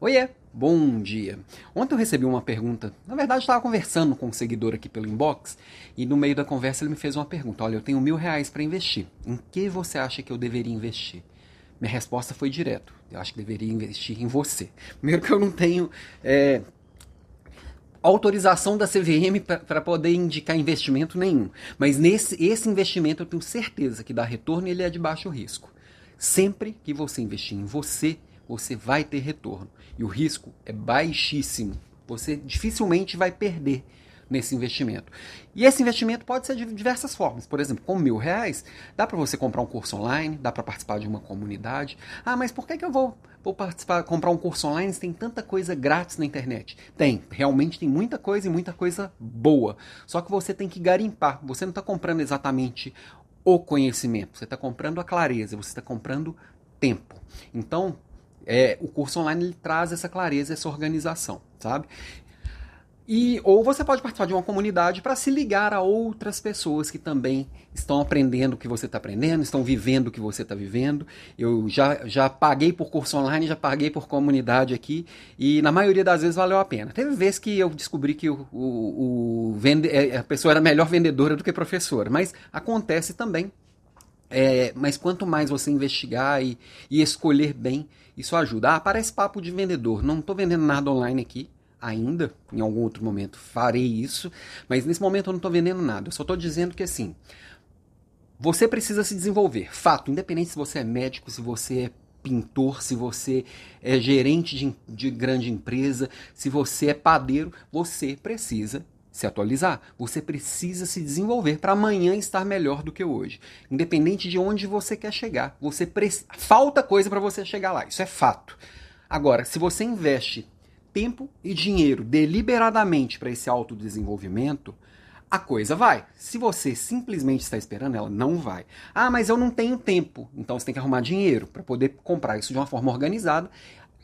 Oiê, bom dia. Ontem eu recebi uma pergunta. Na verdade, estava conversando com um seguidor aqui pelo inbox e no meio da conversa ele me fez uma pergunta. Olha, eu tenho mil reais para investir. Em que você acha que eu deveria investir? Minha resposta foi direto. Eu acho que deveria investir em você. Primeiro que eu não tenho é, autorização da CVM para poder indicar investimento nenhum. Mas nesse esse investimento eu tenho certeza que dá retorno e ele é de baixo risco. Sempre que você investir em você, você vai ter retorno. E o risco é baixíssimo. Você dificilmente vai perder nesse investimento. E esse investimento pode ser de diversas formas. Por exemplo, com mil reais, dá para você comprar um curso online, dá para participar de uma comunidade. Ah, mas por que, que eu vou, vou participar, comprar um curso online se tem tanta coisa grátis na internet? Tem, realmente tem muita coisa e muita coisa boa. Só que você tem que garimpar. Você não está comprando exatamente o conhecimento, você está comprando a clareza, você está comprando tempo. Então, é, o curso online ele traz essa clareza, essa organização, sabe? E, ou você pode participar de uma comunidade para se ligar a outras pessoas que também estão aprendendo o que você está aprendendo, estão vivendo o que você está vivendo. Eu já, já paguei por curso online, já paguei por comunidade aqui, e na maioria das vezes valeu a pena. Teve vezes que eu descobri que o, o, o vende, é, a pessoa era melhor vendedora do que professora, mas acontece também. É, mas quanto mais você investigar e, e escolher bem, isso ajuda. Ah, parece papo de vendedor. Não estou vendendo nada online aqui ainda. Em algum outro momento farei isso. Mas nesse momento eu não estou vendendo nada. Eu só estou dizendo que assim. Você precisa se desenvolver. Fato, independente se você é médico, se você é pintor, se você é gerente de, de grande empresa, se você é padeiro, você precisa se atualizar. Você precisa se desenvolver para amanhã estar melhor do que hoje. Independente de onde você quer chegar, você pre... falta coisa para você chegar lá. Isso é fato. Agora, se você investe tempo e dinheiro deliberadamente para esse autodesenvolvimento, a coisa vai. Se você simplesmente está esperando, ela não vai. Ah, mas eu não tenho tempo. Então você tem que arrumar dinheiro para poder comprar isso de uma forma organizada.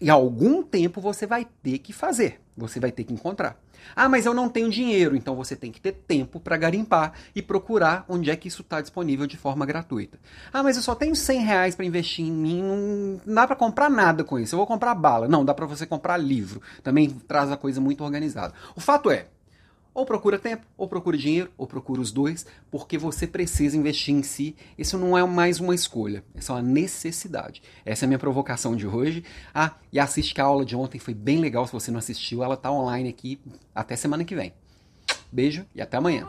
E algum tempo você vai ter que fazer. Você vai ter que encontrar. Ah, mas eu não tenho dinheiro, então você tem que ter tempo para garimpar e procurar onde é que isso está disponível de forma gratuita. Ah, mas eu só tenho 100 reais para investir em mim, não dá para comprar nada com isso. Eu vou comprar bala. Não, dá para você comprar livro. Também traz a coisa muito organizada. O fato é, ou procura tempo, ou procura dinheiro, ou procura os dois, porque você precisa investir em si. Isso não é mais uma escolha, é só uma necessidade. Essa é a minha provocação de hoje. Ah, e assiste que a aula de ontem foi bem legal. Se você não assistiu, ela está online aqui até semana que vem. Beijo e até amanhã.